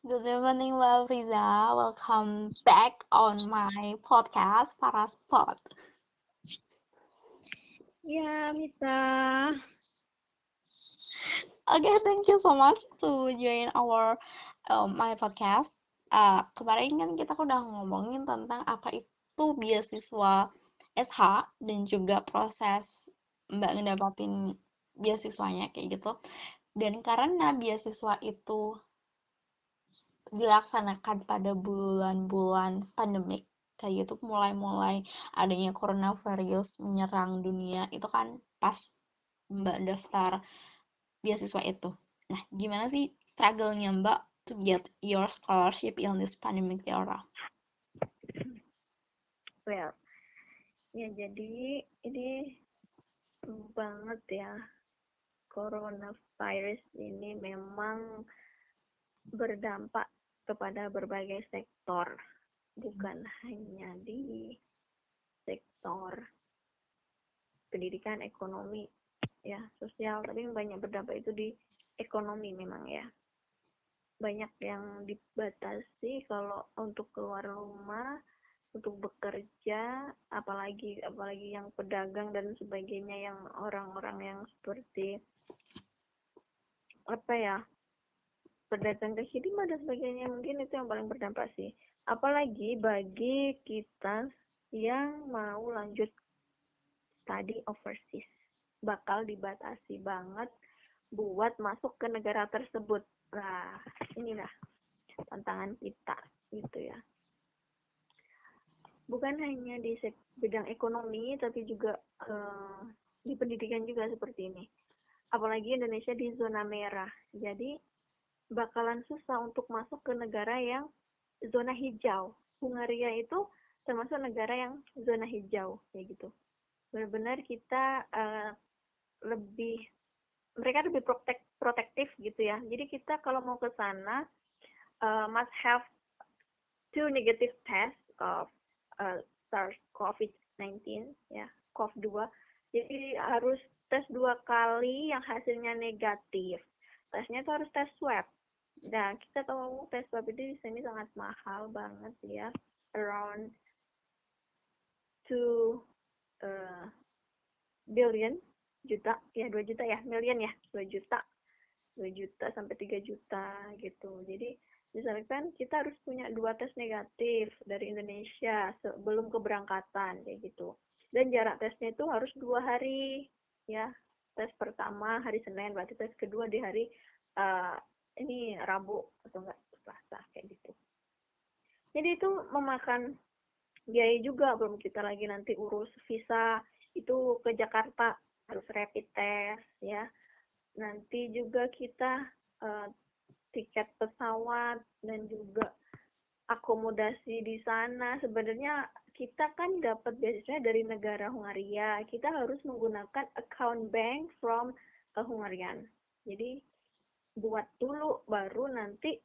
Good evening, Mbak Friza. Welcome back on my podcast, Paraspot. Ya, Mita. Okay, thank you so much to join our um, my podcast. Uh, kemarin kan kita udah ngomongin tentang apa itu beasiswa SH dan juga proses Mbak ngedapatin beasiswanya kayak gitu. Dan karena beasiswa itu dilaksanakan pada bulan-bulan pandemik kayak gitu mulai-mulai adanya coronavirus menyerang dunia itu kan pas Mbak daftar beasiswa itu. Nah, gimana sih struggle-nya Mbak to get your scholarship in this pandemic era? Well, ya jadi ini banget ya coronavirus ini memang berdampak kepada berbagai sektor, bukan hanya di sektor pendidikan, ekonomi, ya sosial, tapi banyak berdampak itu di ekonomi memang ya. Banyak yang dibatasi kalau untuk keluar rumah, untuk bekerja, apalagi apalagi yang pedagang dan sebagainya yang orang-orang yang seperti apa ya pedagang kaki lima dan sebagainya mungkin itu yang paling berdampak sih. Apalagi bagi kita yang mau lanjut study overseas. Bakal dibatasi banget buat masuk ke negara tersebut. Nah inilah tantangan kita gitu ya. Bukan hanya di bidang ekonomi tapi juga uh, di pendidikan juga seperti ini. Apalagi Indonesia di zona merah. Jadi bakalan susah untuk masuk ke negara yang zona hijau. Hungaria itu termasuk negara yang zona hijau kayak gitu. Benar-benar kita uh, lebih mereka lebih protek, protektif gitu ya. Jadi kita kalau mau ke sana uh, must have two negative tests of uh, SARS-CoV-19 ya, COV2. Jadi harus tes dua kali yang hasilnya negatif. Tesnya itu harus tes swab Nah, kita tahu tes swab itu di sini sangat mahal banget ya. Around 2 uh, billion juta, ya 2 juta ya, million ya, 2 juta. 2 juta sampai 3 juta gitu. Jadi misalkan kita harus punya dua tes negatif dari Indonesia sebelum keberangkatan kayak gitu. Dan jarak tesnya itu harus dua hari ya. Tes pertama hari Senin, berarti tes kedua di hari uh, ini Rabu atau enggak Selasa kayak gitu. Jadi itu memakan biaya juga belum kita lagi nanti urus visa itu ke Jakarta harus rapid test ya. Nanti juga kita uh, tiket pesawat dan juga akomodasi di sana sebenarnya kita kan dapat biasanya dari negara Hungaria kita harus menggunakan account bank from uh, Hungarian jadi buat dulu baru nanti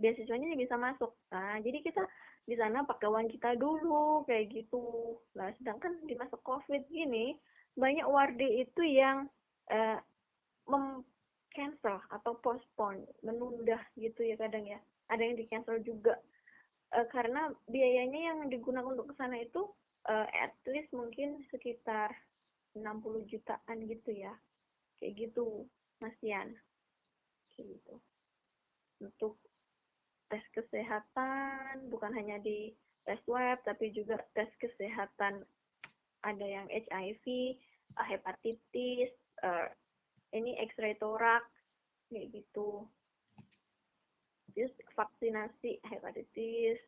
beasiswanya bisa masuk. Nah jadi kita di sana uang kita dulu kayak gitu. Nah sedangkan di masa covid gini banyak wardi itu yang uh, mem cancel atau postpone menunda gitu ya kadang ya. Ada yang di cancel juga. Uh, karena biayanya yang digunakan untuk ke sana itu uh, at least mungkin sekitar 60 jutaan gitu ya. Kayak gitu Masian gitu. Untuk tes kesehatan bukan hanya di tes web tapi juga tes kesehatan. Ada yang HIV eh, hepatitis uh, ini X-ray torak kayak gitu. Terus vaksinasi hepatitis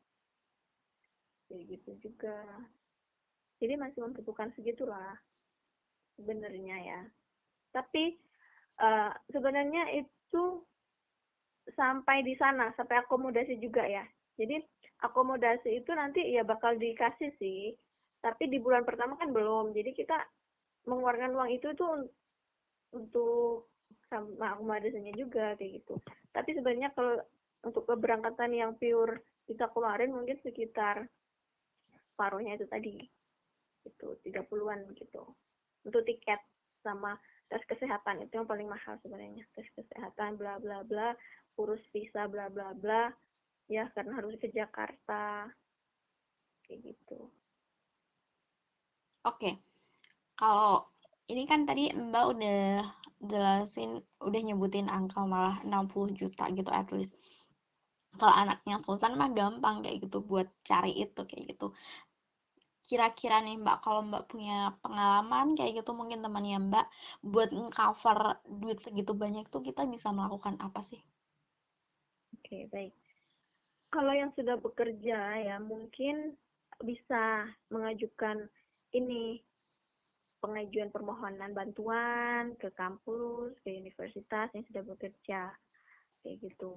kayak gitu juga. Jadi masih membutuhkan segitulah sebenarnya ya. Tapi uh, sebenarnya itu itu sampai di sana, sampai akomodasi juga ya. Jadi akomodasi itu nanti ya bakal dikasih sih, tapi di bulan pertama kan belum. Jadi kita mengeluarkan uang itu tuh untuk sama akomodasinya juga kayak gitu. Tapi sebenarnya kalau untuk keberangkatan yang pure kita keluarin mungkin sekitar paruhnya itu tadi itu 30-an gitu untuk tiket sama tes kesehatan itu yang paling mahal sebenarnya. Tes kesehatan bla bla bla urus visa bla bla bla. Ya karena harus ke Jakarta. Kayak gitu. Oke. Kalau ini kan tadi Mbak udah jelasin udah nyebutin angka malah 60 juta gitu at least. Kalau anaknya Sultan mah gampang kayak gitu buat cari itu kayak gitu kira-kira nih Mbak kalau Mbak punya pengalaman kayak gitu mungkin temannya Mbak buat cover duit segitu banyak tuh kita bisa melakukan apa sih? Oke, okay, baik. Kalau yang sudah bekerja ya mungkin bisa mengajukan ini pengajuan permohonan bantuan ke kampus, ke universitas yang sudah bekerja kayak gitu.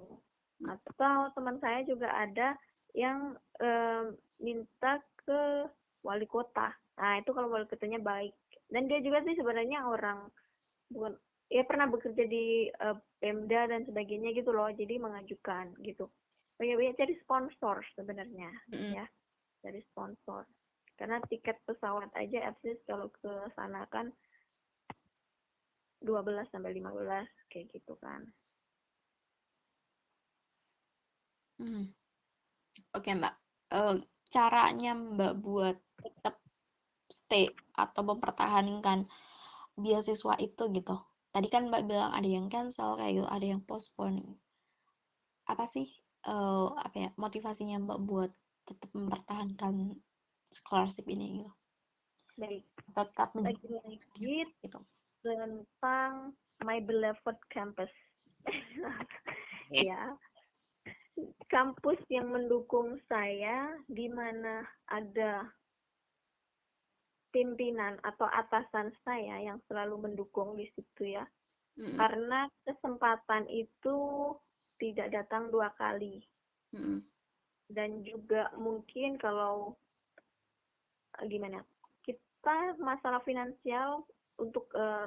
Atau teman saya juga ada yang e, minta ke wali kota. Nah, itu kalau wali kotanya baik. Dan dia juga sih sebenarnya orang bukan ya pernah bekerja di uh, Pemda dan sebagainya gitu loh. Jadi mengajukan gitu. Banyak-banyak cari sponsor sebenarnya mm. ya. Cari sponsor. Karena tiket pesawat aja at least kalau ke sana kan 12 sampai 15 kayak gitu kan. Hmm. Oke, okay, Mbak. Uh, caranya Mbak buat tetap stay atau mempertahankan beasiswa itu gitu. Tadi kan Mbak bilang ada yang cancel kayak gitu, ada yang postpone. Apa sih uh, apa ya motivasinya Mbak buat tetap mempertahankan scholarship ini gitu? Baik. Tetap lagi gitu. tentang my beloved campus. ya kampus yang mendukung saya di mana ada pimpinan atau atasan saya yang selalu mendukung di situ ya. Mm-hmm. Karena kesempatan itu tidak datang dua kali. Mm-hmm. Dan juga mungkin kalau gimana? Kita masalah finansial untuk uh,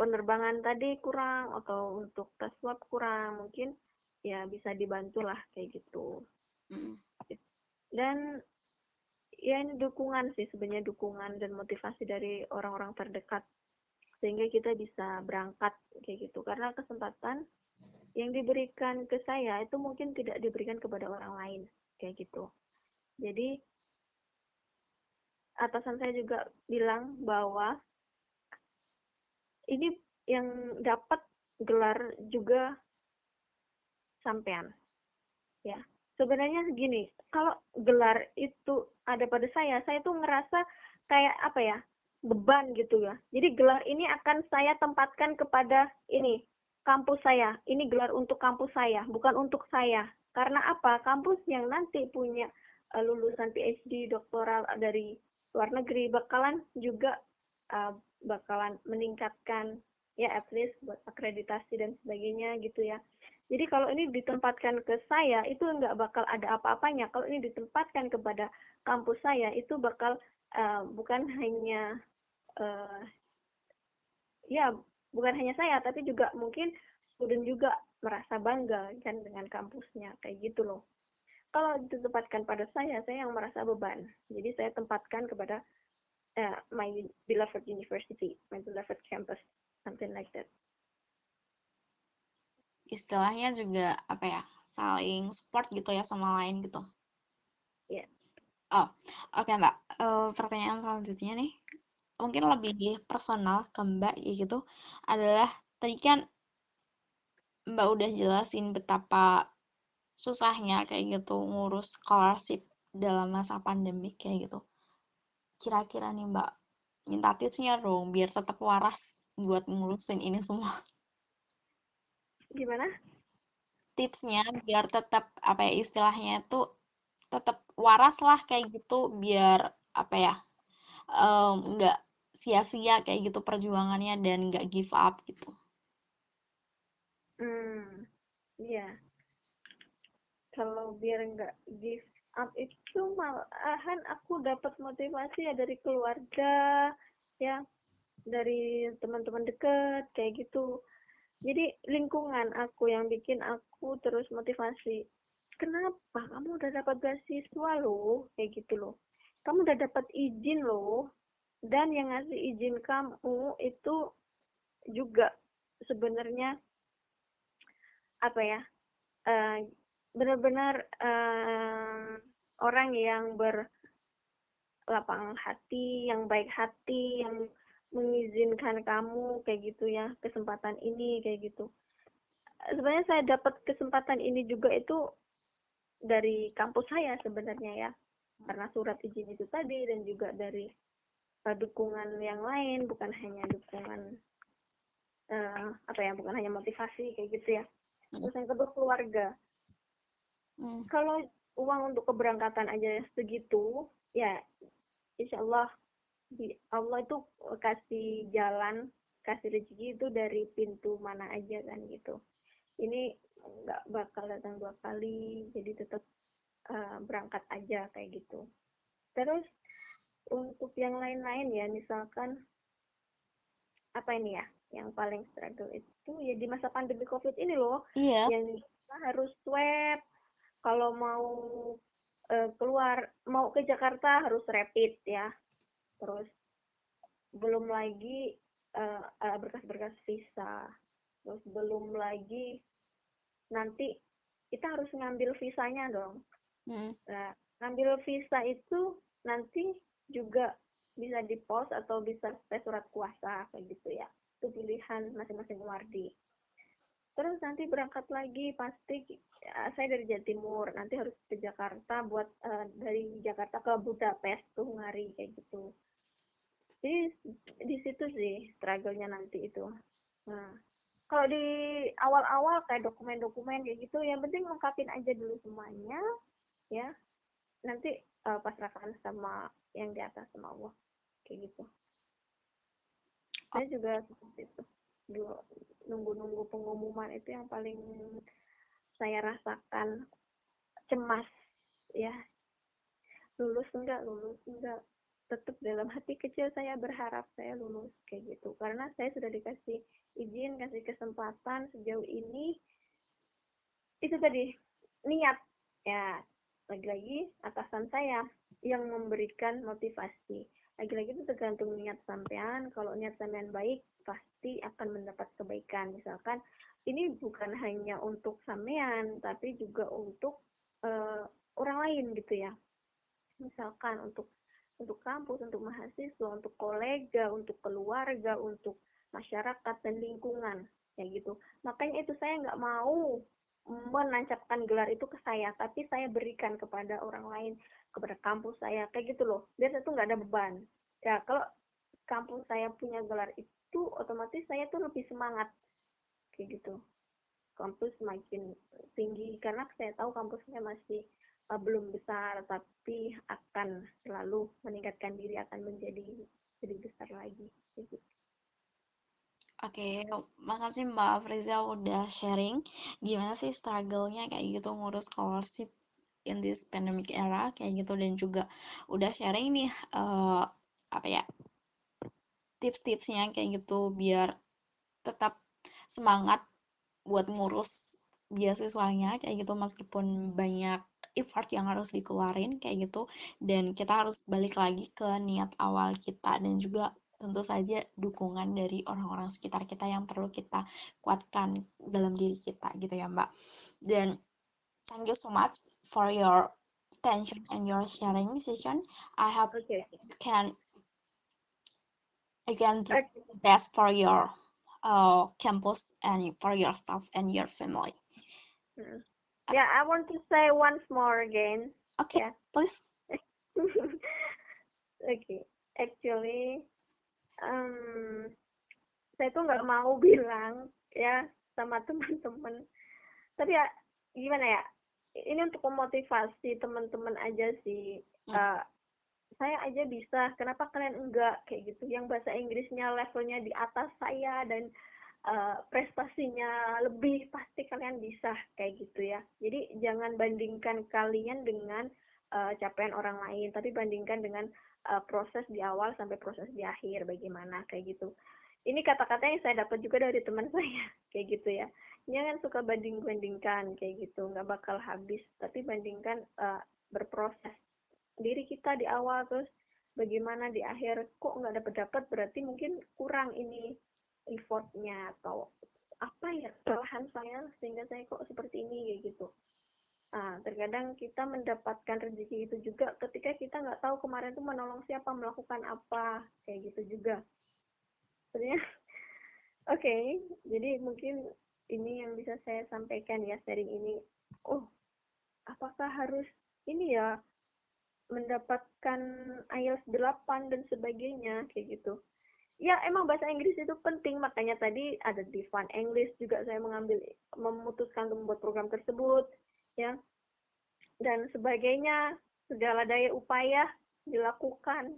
penerbangan tadi kurang atau untuk tes swab kurang, mungkin ya bisa dibantu lah kayak gitu. Mm. dan ya ini dukungan sih sebenarnya dukungan dan motivasi dari orang-orang terdekat sehingga kita bisa berangkat kayak gitu. Karena kesempatan yang diberikan ke saya itu mungkin tidak diberikan kepada orang lain kayak gitu. Jadi atasan saya juga bilang bahwa ini yang dapat gelar juga sampean. Ya. Sebenarnya gini, kalau gelar itu ada pada saya, saya tuh ngerasa kayak apa ya? beban gitu ya. Jadi gelar ini akan saya tempatkan kepada ini kampus saya. Ini gelar untuk kampus saya, bukan untuk saya. Karena apa? Kampus yang nanti punya uh, lulusan PhD, doktoral dari luar negeri bakalan juga uh, bakalan meningkatkan ya at least buat akreditasi dan sebagainya gitu ya. Jadi kalau ini ditempatkan ke saya itu nggak bakal ada apa-apanya. Kalau ini ditempatkan kepada kampus saya itu bakal uh, bukan hanya uh, ya bukan hanya saya tapi juga mungkin student juga merasa bangga kan dengan kampusnya kayak gitu loh. Kalau ditempatkan pada saya, saya yang merasa beban. Jadi saya tempatkan kepada uh, my beloved university, my beloved campus, something like that istilahnya juga apa ya saling support gitu ya sama lain gitu. Iya. Yeah. Oh, oke okay, Mbak. Uh, pertanyaan selanjutnya nih, mungkin lebih personal ke Mbak gitu, adalah tadi kan Mbak udah jelasin betapa susahnya kayak gitu ngurus scholarship dalam masa pandemi kayak gitu. Kira-kira nih Mbak, minta tipsnya dong biar tetap waras buat ngurusin ini semua gimana tipsnya biar tetap apa ya istilahnya itu tetap waras lah kayak gitu biar apa ya nggak um, sia-sia kayak gitu perjuangannya dan nggak give up gitu. Hmm, iya. Kalau biar nggak give up itu malahan aku dapat motivasi ya dari keluarga, ya, dari teman-teman dekat kayak gitu jadi lingkungan aku yang bikin aku terus motivasi kenapa kamu udah dapat beasiswa loh? Kayak gitu loh. Kamu udah dapat izin loh dan yang ngasih izin kamu itu juga sebenarnya apa ya uh, benar-benar uh, orang yang berlapang hati, yang baik hati, yang mengizinkan kamu kayak gitu ya kesempatan ini kayak gitu. Sebenarnya saya dapat kesempatan ini juga itu dari kampus saya sebenarnya ya karena surat izin itu tadi dan juga dari uh, dukungan yang lain bukan hanya dukungan uh, apa ya bukan hanya motivasi kayak gitu ya hmm. terus yang kedua keluarga hmm. kalau uang untuk keberangkatan aja segitu ya insya Allah di Allah itu kasih jalan kasih rezeki itu dari pintu mana aja kan gitu. Ini nggak bakal datang dua kali jadi tetap uh, berangkat aja kayak gitu. Terus untuk yang lain-lain ya misalkan apa ini ya yang paling struggle itu ya di masa pandemi covid ini loh. Iya. yang kita harus swab kalau mau uh, keluar mau ke Jakarta harus rapid ya terus belum lagi berkas-berkas uh, visa. Terus belum lagi nanti kita harus ngambil visanya dong. Hmm. nah ngambil visa itu nanti juga bisa di pos atau bisa tes surat kuasa kayak gitu ya. Itu pilihan masing-masing wardi. Terus nanti berangkat lagi pasti ya, saya dari Jatimur nanti harus ke Jakarta buat uh, dari Jakarta ke Budapest tuh ngari kayak gitu jadi di situ sih struggle-nya nanti itu. Nah kalau di awal-awal kayak dokumen-dokumen kayak gitu yang penting lengkapin aja dulu semuanya ya. Nanti uh, pasrahkan sama yang di atas sama Allah kayak gitu. Saya juga seperti itu. Nunggu-nunggu pengumuman itu yang paling saya rasakan. Cemas ya. Lulus enggak? Lulus enggak tetap dalam hati kecil saya berharap saya lulus kayak gitu. Karena saya sudah dikasih izin kasih kesempatan sejauh ini. Itu tadi niat ya. Lagi-lagi atasan saya yang memberikan motivasi. Lagi-lagi itu tergantung niat sampean. Kalau niat sampean baik pasti akan mendapat kebaikan. Misalkan ini bukan hanya untuk sampean tapi juga untuk uh, orang lain gitu ya. Misalkan untuk untuk kampus untuk mahasiswa untuk kolega untuk keluarga untuk masyarakat dan lingkungan kayak gitu. Makanya itu saya nggak mau menancapkan gelar itu ke saya tapi saya berikan kepada orang lain kepada kampus saya kayak gitu loh. Biar itu nggak ada beban. Ya kalau kampus saya punya gelar itu otomatis saya tuh lebih semangat kayak gitu. Kampus semakin tinggi karena saya tahu kampusnya masih belum besar tapi akan selalu meningkatkan diri akan menjadi lebih besar lagi gitu. Oke, makasih Mbak Friza udah sharing gimana sih struggle-nya kayak gitu ngurus scholarship in this pandemic era kayak gitu dan juga udah sharing nih uh, apa ya tips-tipsnya kayak gitu biar tetap semangat buat ngurus beasiswanya kayak gitu meskipun banyak effort yang harus dikeluarin kayak gitu dan kita harus balik lagi ke niat awal kita dan juga tentu saja dukungan dari orang-orang sekitar kita yang perlu kita kuatkan dalam diri kita gitu ya Mbak dan thank you so much for your attention and your sharing session I hope okay. you can you can do okay. the best for your uh, campus and for yourself and your family hmm. Yeah I want to say once more again. Okay yeah. please. Okay actually um, saya tuh nggak mau bilang ya sama teman-teman. Tapi ya gimana ya? Ini untuk memotivasi teman-teman aja sih. Uh, saya aja bisa kenapa kalian enggak? Kayak gitu yang bahasa Inggrisnya levelnya di atas saya dan uh, prestasinya lebih pasti kalian bisa kayak gitu ya. Jadi jangan bandingkan kalian dengan uh, capaian orang lain tapi bandingkan dengan uh, proses di awal sampai proses di akhir bagaimana kayak gitu. Ini kata-kata yang saya dapat juga dari teman saya kayak gitu ya. Jangan suka banding-bandingkan kayak gitu. Nggak bakal habis tapi bandingkan uh, berproses. Diri kita di awal terus bagaimana di akhir kok nggak dapat dapat berarti mungkin kurang ini effortnya atau apa ya kesalahan saya sehingga saya kok seperti ini kayak gitu Nah, terkadang kita mendapatkan rezeki itu juga ketika kita nggak tahu kemarin tuh menolong siapa, melakukan apa, kayak gitu juga. Sebenarnya, oke, okay, jadi mungkin ini yang bisa saya sampaikan ya sharing ini. Oh, apakah harus ini ya mendapatkan IELTS 8 dan sebagainya kayak gitu ya emang bahasa Inggris itu penting. Makanya tadi ada di Fun English juga saya mengambil memutuskan untuk membuat program tersebut ya. Dan sebagainya segala daya upaya dilakukan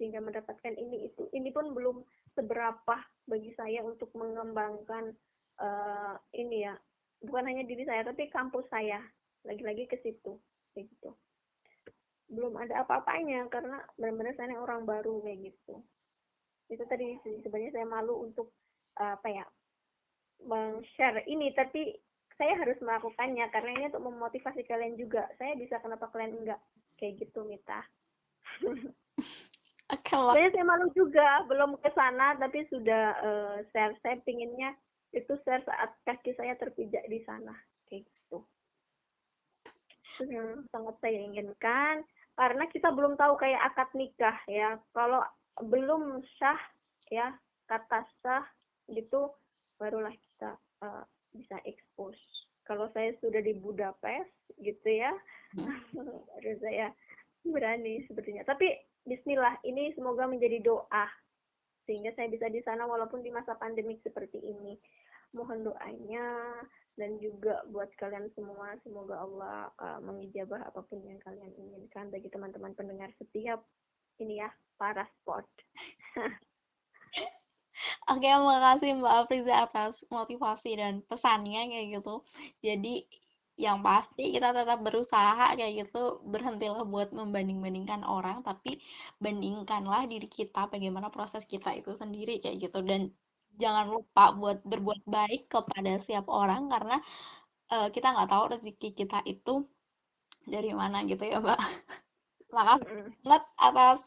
sehingga mendapatkan ini itu. Ini pun belum seberapa bagi saya untuk mengembangkan uh, ini ya. Bukan hanya diri saya tapi kampus saya. Lagi-lagi ke situ kayak gitu. Belum ada apa-apanya karena benar-benar saya orang baru kayak gitu itu tadi sebenarnya saya malu untuk apa ya meng-share ini. Tapi saya harus melakukannya karena ini untuk memotivasi kalian juga. Saya bisa kenapa kalian enggak kayak gitu Mita. Saya saya malu juga belum ke sana tapi sudah uh, share. Saya pinginnya itu share saat kaki saya terpijak di sana kayak gitu. Itu yang sangat saya inginkan. Karena kita belum tahu kayak akad nikah ya. Kalau belum sah ya kata sah gitu barulah kita uh, bisa expose. Kalau saya sudah di Budapest gitu ya hmm. baru saya berani sepertinya. Tapi Bismillah ini semoga menjadi doa sehingga saya bisa di sana walaupun di masa pandemik seperti ini. Mohon doanya dan juga buat kalian semua semoga Allah uh, mengijabah apa pun yang kalian inginkan bagi teman-teman pendengar setiap ini ya para sport. Oke, makasih Mbak Afriza atas motivasi dan pesannya kayak gitu. Jadi yang pasti kita tetap berusaha kayak gitu, berhentilah buat membanding-bandingkan orang, tapi bandingkanlah diri kita bagaimana proses kita itu sendiri kayak gitu dan jangan lupa buat berbuat baik kepada setiap orang karena uh, kita nggak tahu rezeki kita itu dari mana gitu ya Mbak. Makasih banget atas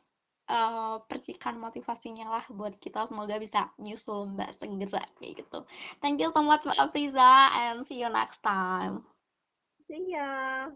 uh, percikan motivasinya lah buat kita semoga bisa nyusul Mbak segera kayak gitu. Thank you so much Mbak Afriza and see you next time. See ya.